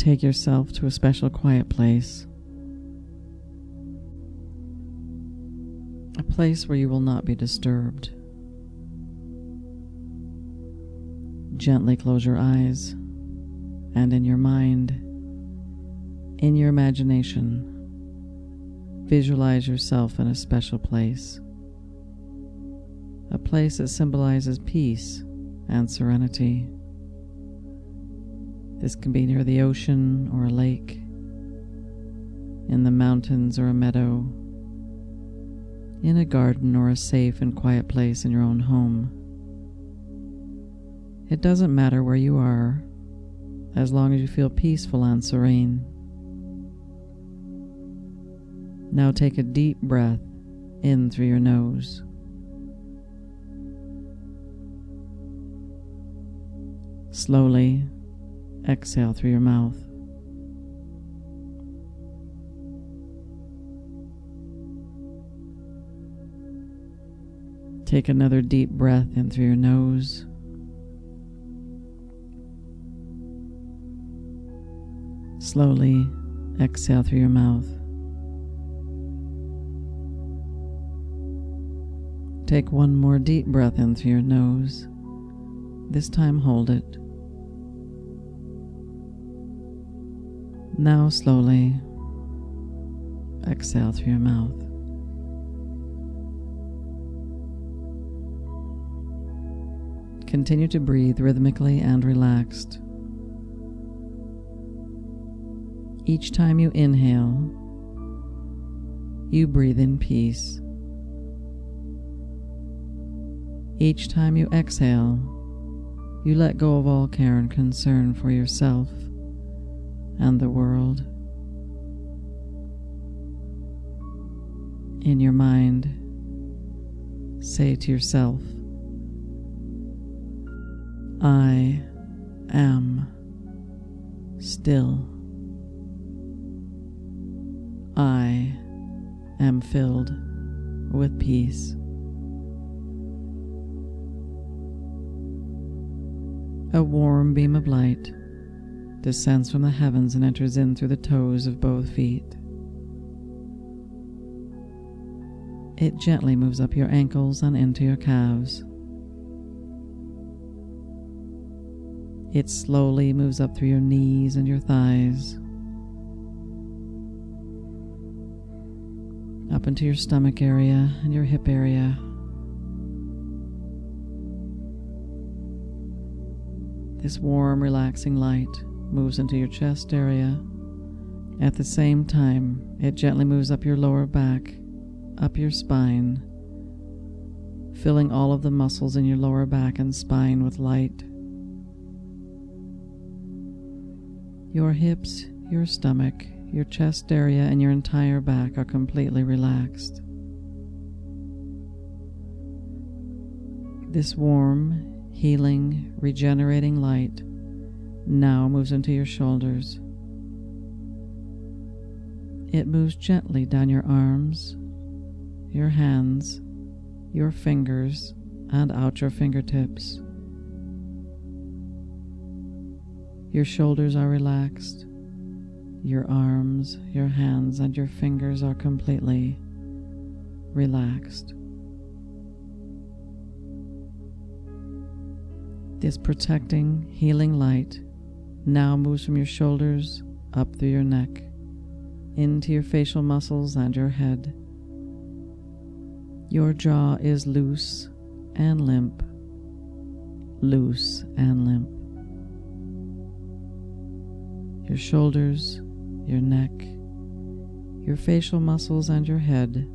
Take yourself to a special quiet place. A place where you will not be disturbed. Gently close your eyes and in your mind, in your imagination, visualize yourself in a special place. A place that symbolizes peace and serenity. This can be near the ocean or a lake, in the mountains or a meadow, in a garden or a safe and quiet place in your own home. It doesn't matter where you are, as long as you feel peaceful and serene. Now take a deep breath in through your nose. Slowly exhale through your mouth. Take another deep breath in through your nose. Slowly exhale through your mouth. Take one more deep breath in through your nose. This time hold it. Now slowly exhale through your mouth. Continue to breathe rhythmically and relaxed. Each time you inhale, you breathe in peace. Each time you exhale, you let go of all care and concern for yourself and the world. In your mind, say to yourself, I am still. I am filled with peace. A warm beam of light descends from the heavens and enters in through the toes of both feet. It gently moves up your ankles and into your calves. It slowly moves up through your knees and your thighs, up into your stomach area and your hip area. This warm, relaxing light moves into your chest area. At the same time, it gently moves up your lower back, up your spine, filling all of the muscles in your lower back and spine with light. Your hips, your stomach, your chest area, and your entire back are completely relaxed. This warm, healing, regenerating light now moves into your shoulders. It moves gently down your arms, your hands, your fingers, and out your fingertips. Your shoulders are relaxed. Your arms, your hands, and your fingers are completely relaxed. This protecting, healing light now moves from your shoulders up through your neck, into your facial muscles and your head. Your jaw is loose and limp, loose and limp. Your shoulders, your neck, your facial muscles, and your head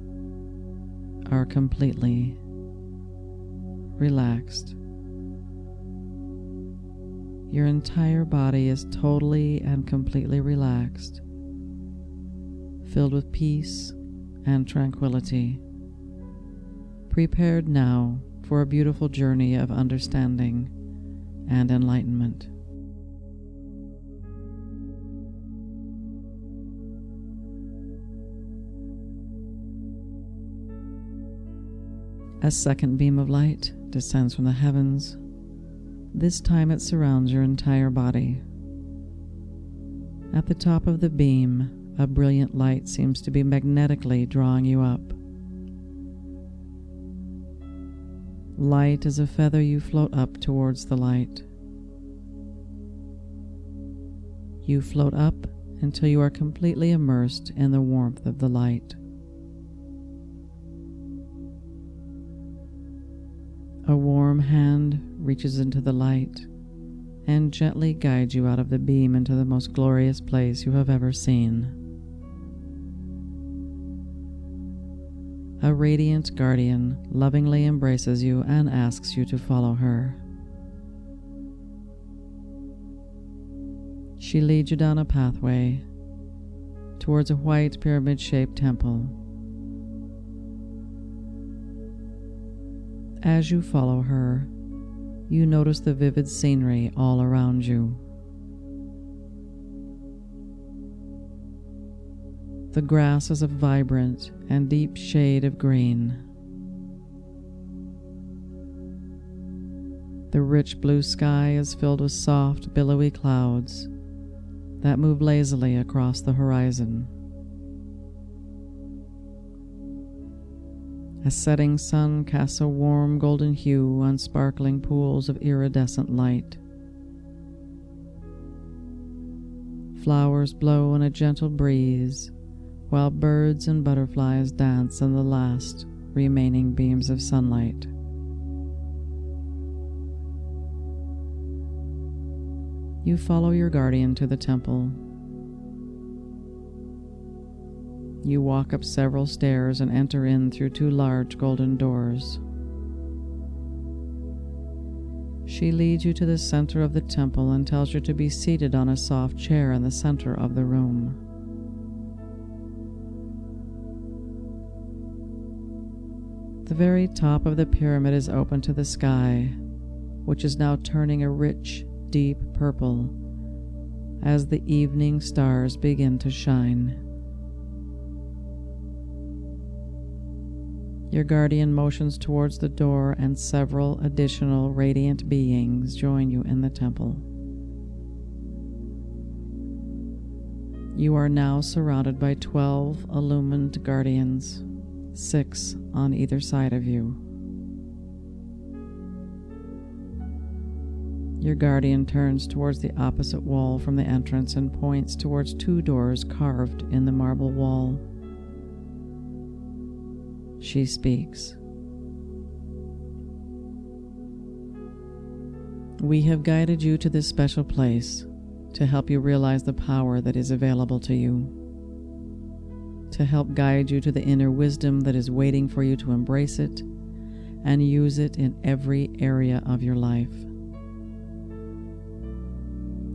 are completely relaxed. Your entire body is totally and completely relaxed, filled with peace and tranquility, prepared now for a beautiful journey of understanding and enlightenment. A second beam of light descends from the heavens this time it surrounds your entire body. At the top of the beam, a brilliant light seems to be magnetically drawing you up. Light as a feather, you float up towards the light. You float up until you are completely immersed in the warmth of the light. A warm hand reaches into the light and gently guides you out of the beam into the most glorious place you have ever seen. A radiant guardian lovingly embraces you and asks you to follow her. She leads you down a pathway towards a white pyramid shaped temple. As you follow her, you notice the vivid scenery all around you. The grass is a vibrant and deep shade of green. The rich blue sky is filled with soft, billowy clouds that move lazily across the horizon. A setting sun casts a warm golden hue on sparkling pools of iridescent light. Flowers blow in a gentle breeze, while birds and butterflies dance in the last remaining beams of sunlight. You follow your guardian to the temple You walk up several stairs and enter in through two large golden doors. She leads you to the center of the temple and tells you to be seated on a soft chair in the center of the room. The very top of the pyramid is open to the sky, which is now turning a rich, deep purple as the evening stars begin to shine. Your guardian motions towards the door, and several additional radiant beings join you in the temple. You are now surrounded by 12 illumined guardians, six on either side of you. Your guardian turns towards the opposite wall from the entrance and points towards two doors carved in the marble wall. She speaks. We have guided you to this special place to help you realize the power that is available to you, to help guide you to the inner wisdom that is waiting for you to embrace it and use it in every area of your life.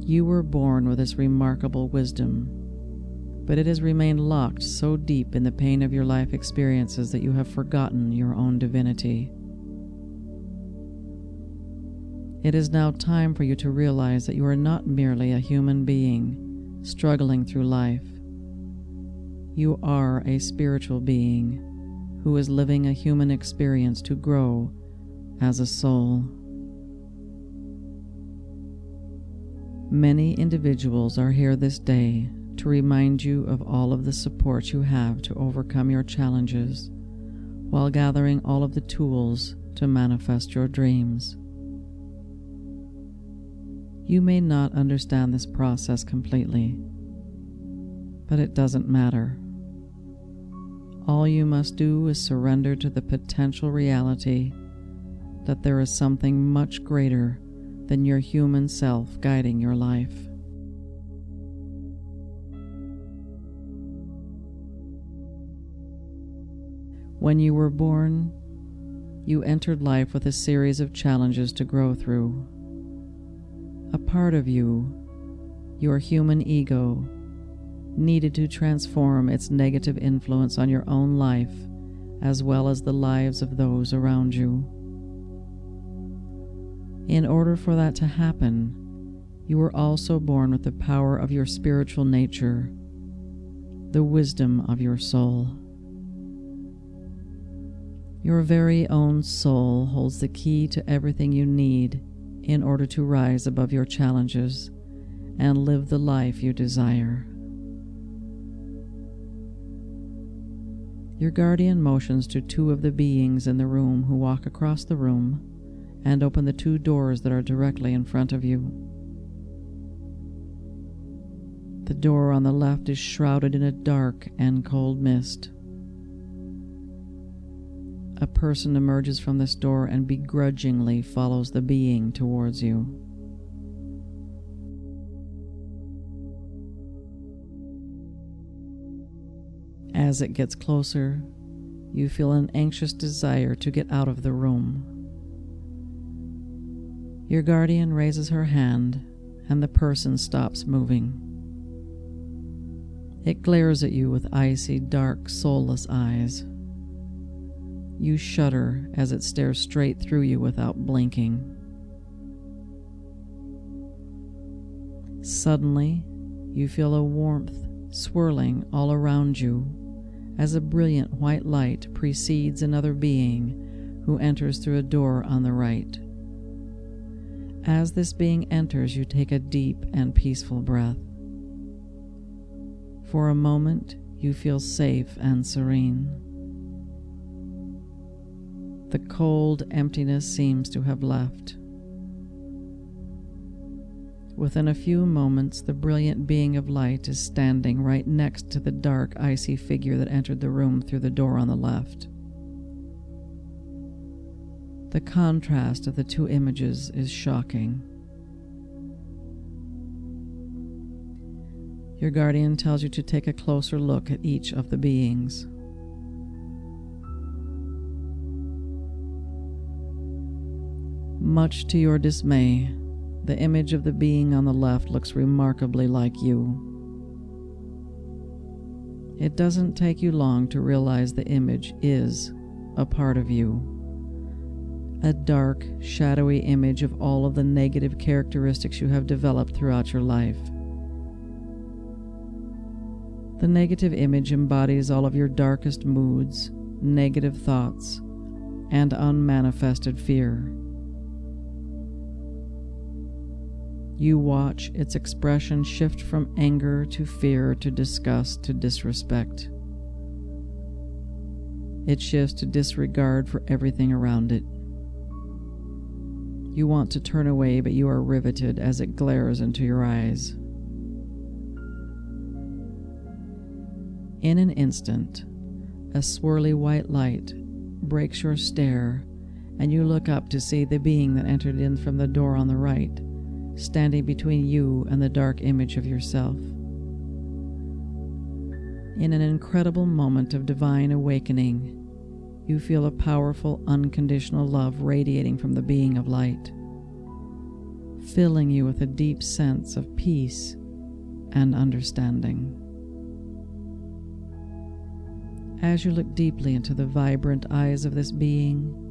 You were born with this remarkable wisdom but it has remained locked so deep in the pain of your life experiences that you have forgotten your own divinity. It is now time for you to realize that you are not merely a human being struggling through life. You are a spiritual being who is living a human experience to grow as a soul. Many individuals are here this day to remind you of all of the support you have to overcome your challenges while gathering all of the tools to manifest your dreams. You may not understand this process completely, but it doesn't matter. All you must do is surrender to the potential reality that there is something much greater than your human self guiding your life. When you were born, you entered life with a series of challenges to grow through. A part of you, your human ego, needed to transform its negative influence on your own life as well as the lives of those around you. In order for that to happen, you were also born with the power of your spiritual nature, the wisdom of your soul. Your very own soul holds the key to everything you need in order to rise above your challenges and live the life you desire. Your guardian motions to two of the beings in the room who walk across the room and open the two doors that are directly in front of you. The door on the left is shrouded in a dark and cold mist. A person emerges from this door and begrudgingly follows the being towards you. As it gets closer, you feel an anxious desire to get out of the room. Your guardian raises her hand, and the person stops moving. It glares at you with icy, dark, soulless eyes. You shudder as it stares straight through you without blinking. Suddenly, you feel a warmth swirling all around you as a brilliant white light precedes another being who enters through a door on the right. As this being enters, you take a deep and peaceful breath. For a moment, you feel safe and serene. The cold emptiness seems to have left. Within a few moments, the brilliant being of light is standing right next to the dark, icy figure that entered the room through the door on the left. The contrast of the two images is shocking. Your guardian tells you to take a closer look at each of the beings. Much to your dismay, the image of the being on the left looks remarkably like you. It doesn't take you long to realize the image is a part of you. A dark, shadowy image of all of the negative characteristics you have developed throughout your life. The negative image embodies all of your darkest moods, negative thoughts, and unmanifested fear. You watch its expression shift from anger to fear to disgust to disrespect. It shifts to disregard for everything around it. You want to turn away, but you are riveted as it glares into your eyes. In an instant, a swirly white light breaks your stare, and you look up to see the being that entered in from the door on the right, standing between you and the dark image of yourself. In an incredible moment of divine awakening, you feel a powerful, unconditional love radiating from the being of light, filling you with a deep sense of peace and understanding. As you look deeply into the vibrant eyes of this being,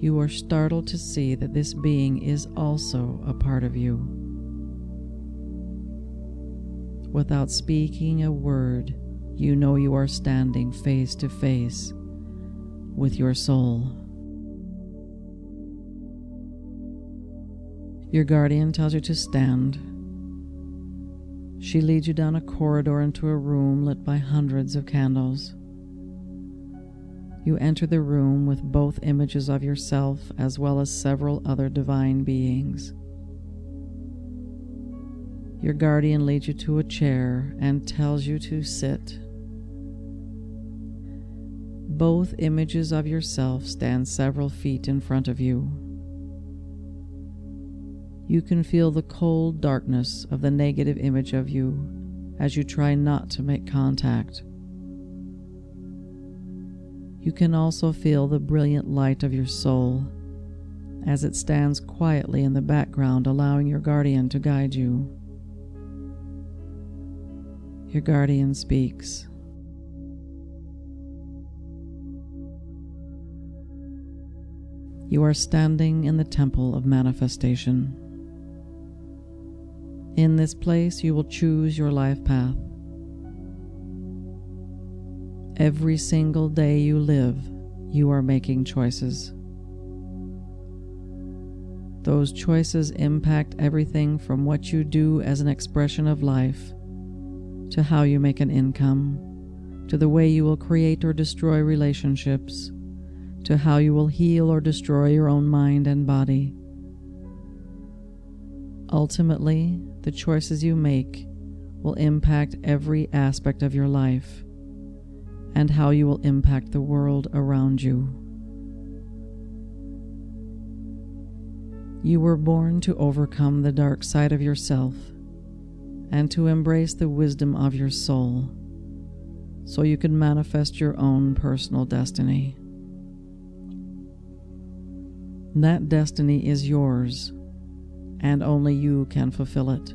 you are startled to see that this being is also a part of you. Without speaking a word, you know you are standing face to face with your soul. Your guardian tells you to stand. She leads you down a corridor into a room lit by hundreds of candles. You enter the room with both images of yourself as well as several other divine beings. Your guardian leads you to a chair and tells you to sit. Both images of yourself stand several feet in front of you. You can feel the cold darkness of the negative image of you as you try not to make contact. You can also feel the brilliant light of your soul as it stands quietly in the background, allowing your guardian to guide you. Your guardian speaks. You are standing in the temple of manifestation. In this place, you will choose your life path. Every single day you live, you are making choices. Those choices impact everything from what you do as an expression of life, to how you make an income, to the way you will create or destroy relationships, to how you will heal or destroy your own mind and body. Ultimately, the choices you make will impact every aspect of your life and how you will impact the world around you. You were born to overcome the dark side of yourself and to embrace the wisdom of your soul so you can manifest your own personal destiny. That destiny is yours, and only you can fulfill it.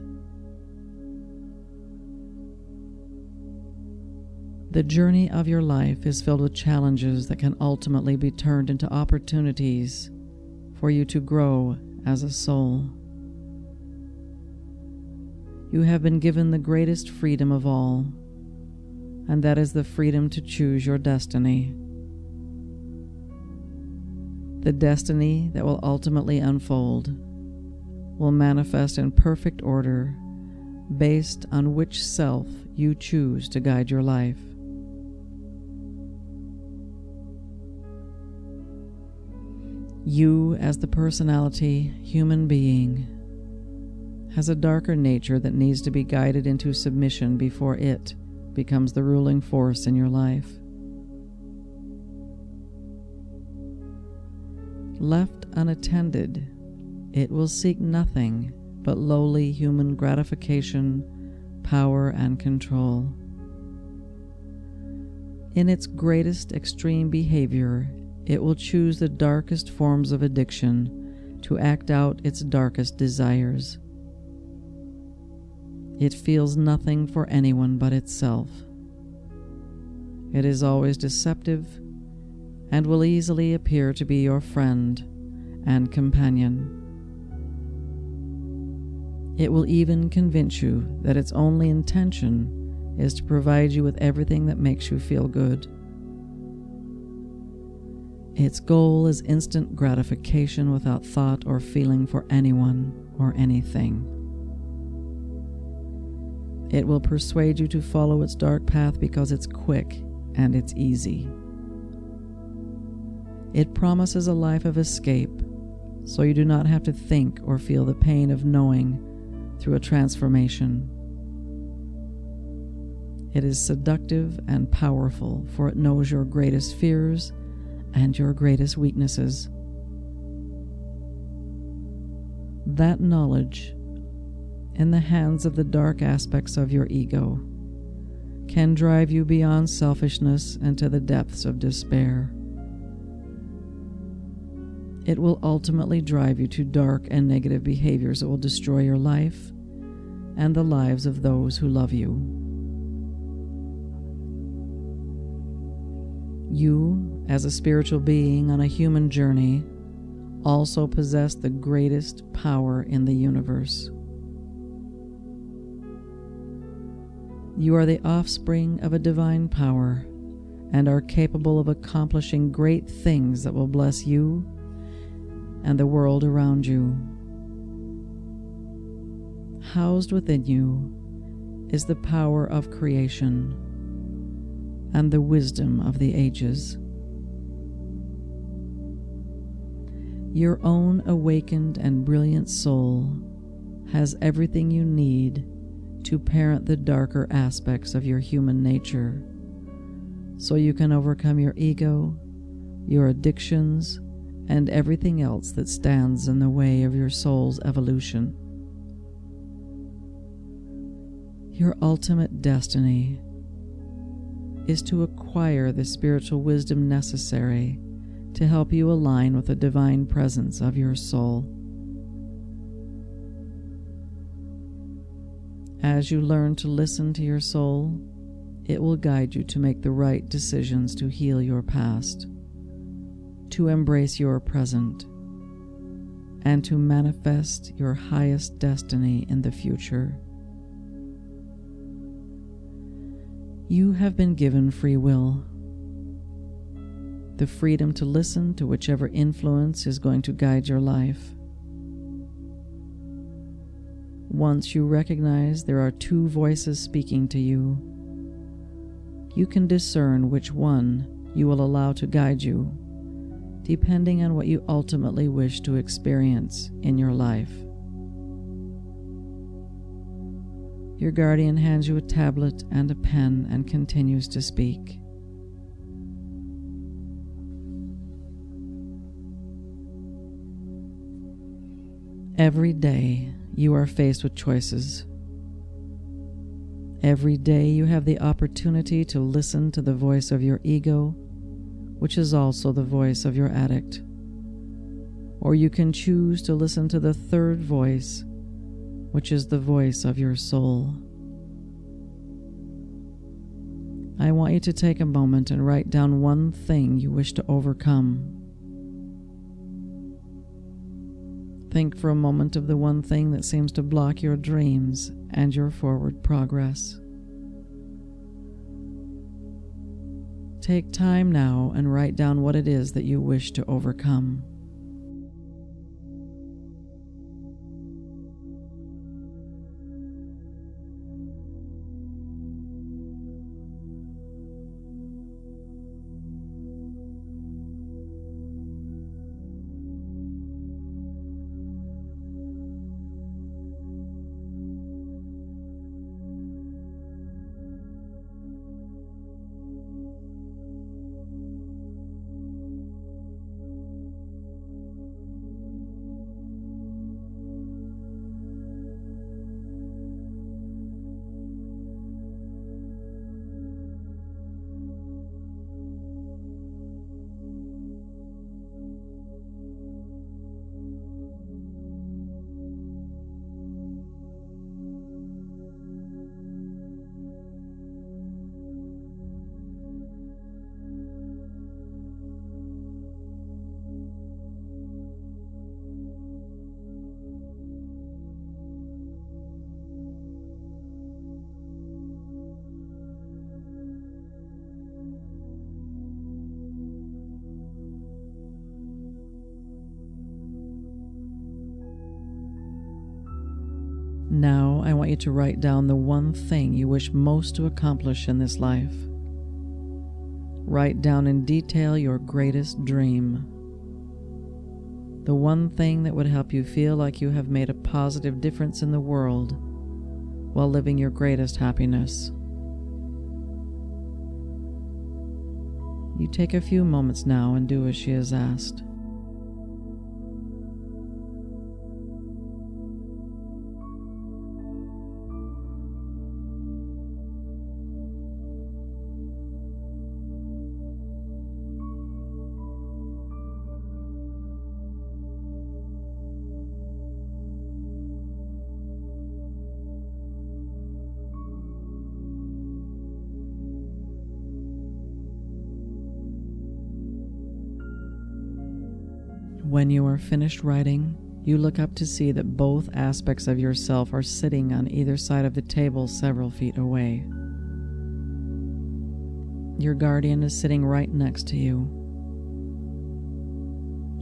The journey of your life is filled with challenges that can ultimately be turned into opportunities for you to grow as a soul. You have been given the greatest freedom of all, and that is the freedom to choose your destiny. The destiny that will ultimately unfold will manifest in perfect order based on which self you choose to guide your life. You, as the personality, human being, has a darker nature that needs to be guided into submission before it becomes the ruling force in your life. Left unattended, it will seek nothing but lowly human gratification, power, and control. In its greatest extreme behavior, it will choose the darkest forms of addiction to act out its darkest desires. It feels nothing for anyone but itself. It is always deceptive and will easily appear to be your friend and companion. It will even convince you that its only intention is to provide you with everything that makes you feel good. Its goal is instant gratification without thought or feeling for anyone or anything. It will persuade you to follow its dark path because it's quick and it's easy. It promises a life of escape, so you do not have to think or feel the pain of knowing through a transformation. It is seductive and powerful, for it knows your greatest fears and your greatest weaknesses. That knowledge, in the hands of the dark aspects of your ego, can drive you beyond selfishness and to the depths of despair. It will ultimately drive you to dark and negative behaviors that will destroy your life and the lives of those who love you. You, as a spiritual being on a human journey, also possess the greatest power in the universe. You are the offspring of a divine power and are capable of accomplishing great things that will bless you and the world around you. Housed within you is the power of creation and the wisdom of the ages. Your own awakened and brilliant soul has everything you need to parent the darker aspects of your human nature so you can overcome your ego, your addictions, and everything else that stands in the way of your soul's evolution. Your ultimate destiny is to acquire the spiritual wisdom necessary to help you align with the divine presence of your soul. As you learn to listen to your soul, it will guide you to make the right decisions to heal your past, to embrace your present, and to manifest your highest destiny in the future. You have been given free will. The freedom to listen to whichever influence is going to guide your life. Once you recognize there are two voices speaking to you, you can discern which one you will allow to guide you, depending on what you ultimately wish to experience in your life. Your guardian hands you a tablet and a pen and continues to speak. Every day you are faced with choices. Every day you have the opportunity to listen to the voice of your ego, which is also the voice of your addict. Or you can choose to listen to the third voice, which is the voice of your soul. I want you to take a moment and write down one thing you wish to overcome. Think for a moment of the one thing that seems to block your dreams and your forward progress. Take time now and write down what it is that you wish to overcome. You to write down the one thing you wish most to accomplish in this life. Write down in detail your greatest dream. The one thing that would help you feel like you have made a positive difference in the world while living your greatest happiness. You take a few moments now and do as she has asked. When you are finished writing, you look up to see that both aspects of yourself are sitting on either side of the table several feet away. Your guardian is sitting right next to you.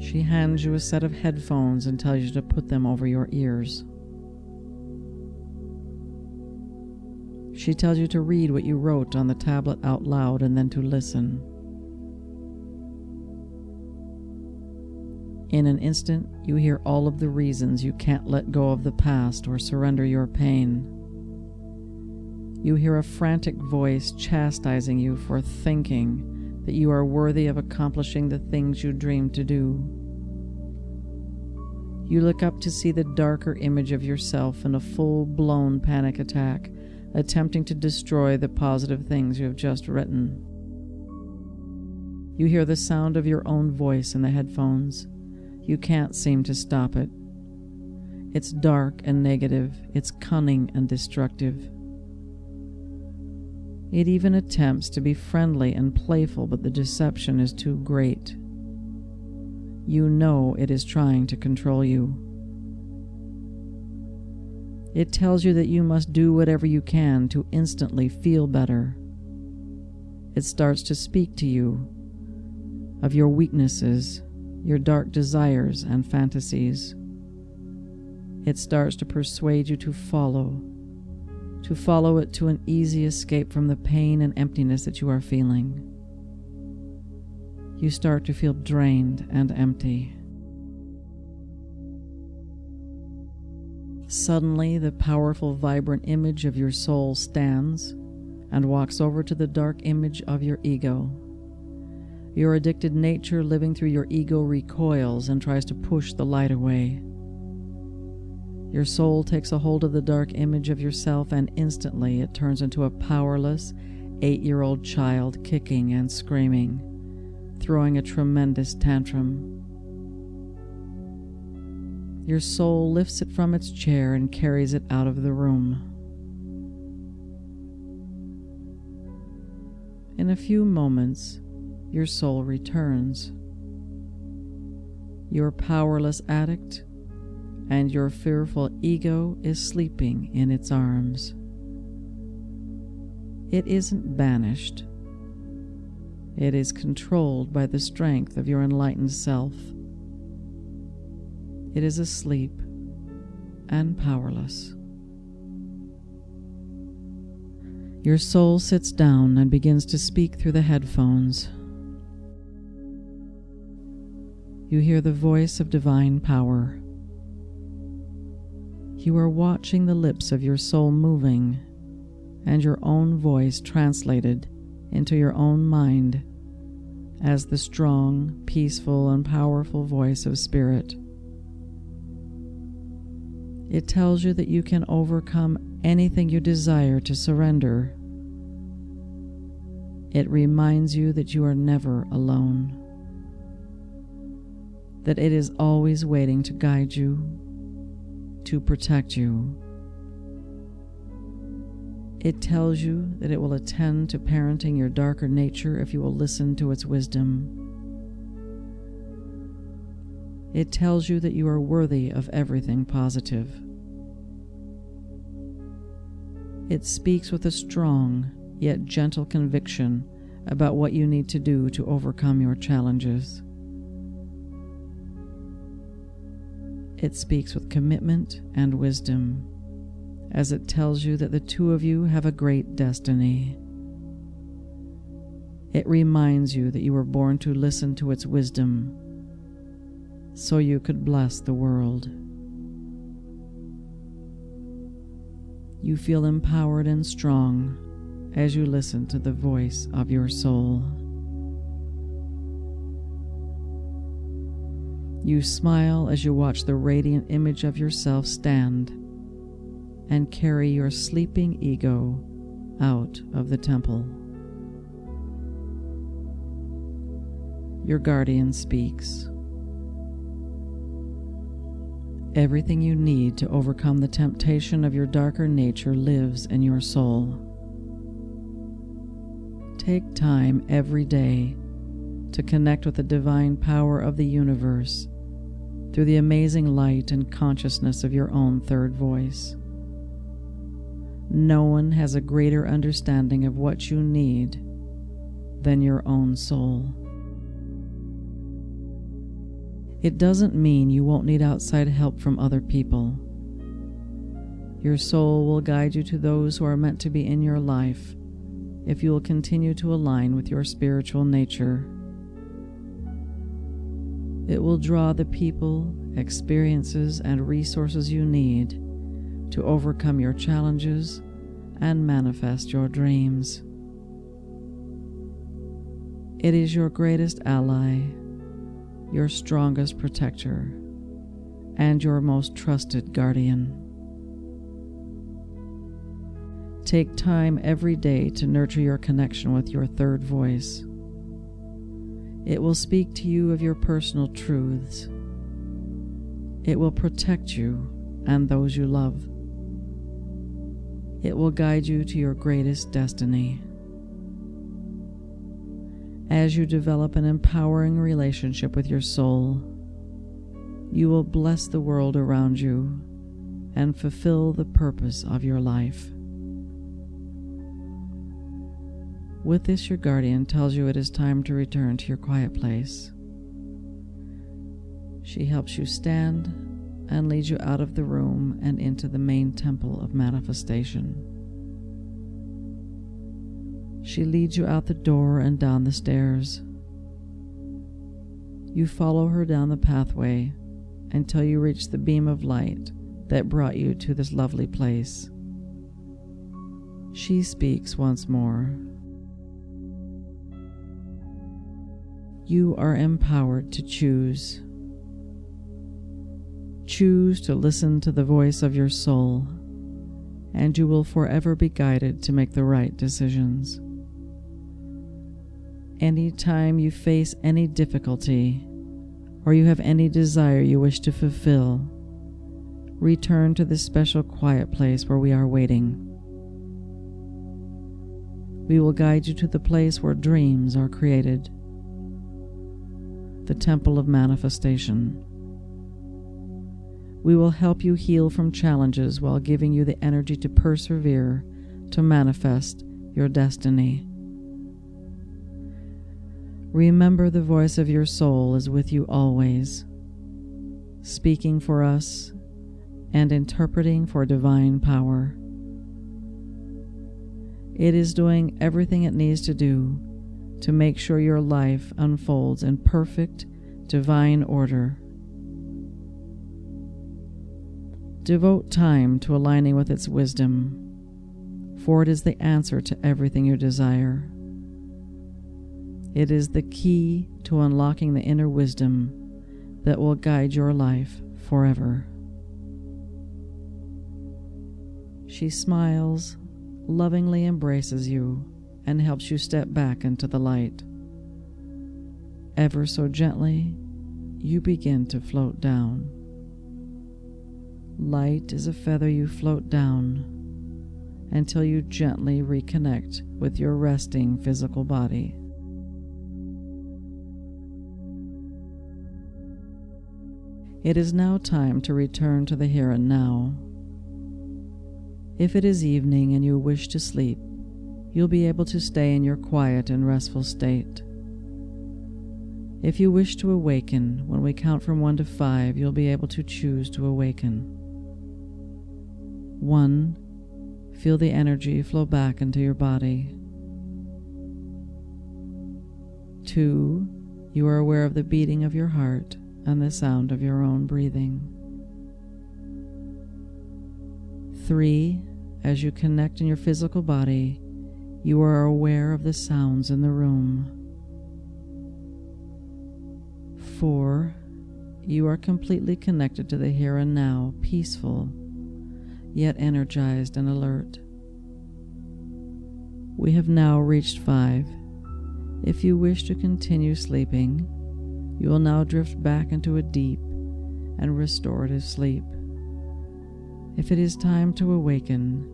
She hands you a set of headphones and tells you to put them over your ears. She tells you to read what you wrote on the tablet out loud and then to listen. In an instant, you hear all of the reasons you can't let go of the past or surrender your pain. You hear a frantic voice chastising you for thinking that you are worthy of accomplishing the things you dreamed to do. You look up to see the darker image of yourself in a full blown panic attack, attempting to destroy the positive things you have just written. You hear the sound of your own voice in the headphones you can't seem to stop it. It's dark and negative, it's cunning and destructive. It even attempts to be friendly and playful, but the deception is too great. You know it is trying to control you. It tells you that you must do whatever you can to instantly feel better. It starts to speak to you of your weaknesses your dark desires and fantasies. it starts to persuade you to follow, to follow it to an easy escape from the pain and emptiness that you are feeling. You start to feel drained and empty. Suddenly, the powerful, vibrant image of your soul stands and walks over to the dark image of your ego. Your addicted nature living through your ego recoils and tries to push the light away. Your soul takes a hold of the dark image of yourself, and instantly it turns into a powerless, eight year old child kicking and screaming, throwing a tremendous tantrum. Your soul lifts it from its chair and carries it out of the room. In a few moments, your soul returns. Your powerless addict and your fearful ego is sleeping in its arms. It isn't banished, it is controlled by the strength of your enlightened self. It is asleep and powerless. Your soul sits down and begins to speak through the headphones. You hear the voice of divine power. You are watching the lips of your soul moving and your own voice translated into your own mind as the strong, peaceful, and powerful voice of Spirit. It tells you that you can overcome anything you desire to surrender. It reminds you that you are never alone, that it is always waiting to guide you, to protect you. It tells you that it will attend to parenting your darker nature if you will listen to its wisdom. It tells you that you are worthy of everything positive. It speaks with a strong yet gentle conviction about what you need to do to overcome your challenges. It speaks with commitment and wisdom as it tells you that the two of you have a great destiny. It reminds you that you were born to listen to its wisdom so you could bless the world. You feel empowered and strong as you listen to the voice of your soul. You smile as you watch the radiant image of yourself stand and carry your sleeping ego out of the temple. Your guardian speaks. Everything you need to overcome the temptation of your darker nature lives in your soul. Take time every day to connect with the divine power of the universe through the amazing light and consciousness of your own third voice. No one has a greater understanding of what you need than your own soul. It doesn't mean you won't need outside help from other people. Your soul will guide you to those who are meant to be in your life if you will continue to align with your spiritual nature. It will draw the people, experiences, and resources you need to overcome your challenges and manifest your dreams. It is your greatest ally your strongest protector, and your most trusted guardian. Take time every day to nurture your connection with your third voice. It will speak to you of your personal truths. It will protect you and those you love. It will guide you to your greatest destiny as you develop an empowering relationship with your soul, you will bless the world around you and fulfill the purpose of your life. With this, your guardian tells you it is time to return to your quiet place. She helps you stand and leads you out of the room and into the main temple of manifestation. She leads you out the door and down the stairs. You follow her down the pathway until you reach the beam of light that brought you to this lovely place. She speaks once more. You are empowered to choose. Choose to listen to the voice of your soul, and you will forever be guided to make the right decisions. Anytime you face any difficulty or you have any desire you wish to fulfill, return to this special quiet place where we are waiting. We will guide you to the place where dreams are created, the temple of manifestation. We will help you heal from challenges while giving you the energy to persevere to manifest your destiny. Remember the voice of your soul is with you always, speaking for us and interpreting for divine power. It is doing everything it needs to do to make sure your life unfolds in perfect divine order. Devote time to aligning with its wisdom, for it is the answer to everything you desire. It is the key to unlocking the inner wisdom that will guide your life forever. She smiles, lovingly embraces you, and helps you step back into the light. Ever so gently, you begin to float down. Light as a feather, you float down until you gently reconnect with your resting physical body. It is now time to return to the here and now. If it is evening and you wish to sleep, you'll be able to stay in your quiet and restful state. If you wish to awaken, when we count from 1 to 5, you'll be able to choose to awaken. 1. Feel the energy flow back into your body. 2. You are aware of the beating of your heart and the sound of your own breathing. 3. As you connect in your physical body, you are aware of the sounds in the room. 4. You are completely connected to the here and now, peaceful yet energized and alert. We have now reached five. If you wish to continue sleeping, you will now drift back into a deep and restorative sleep. If it is time to awaken,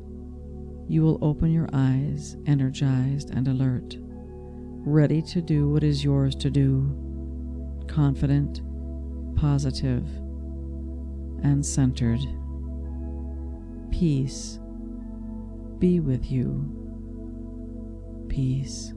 you will open your eyes energized and alert, ready to do what is yours to do, confident, positive, and centered. Peace be with you. Peace.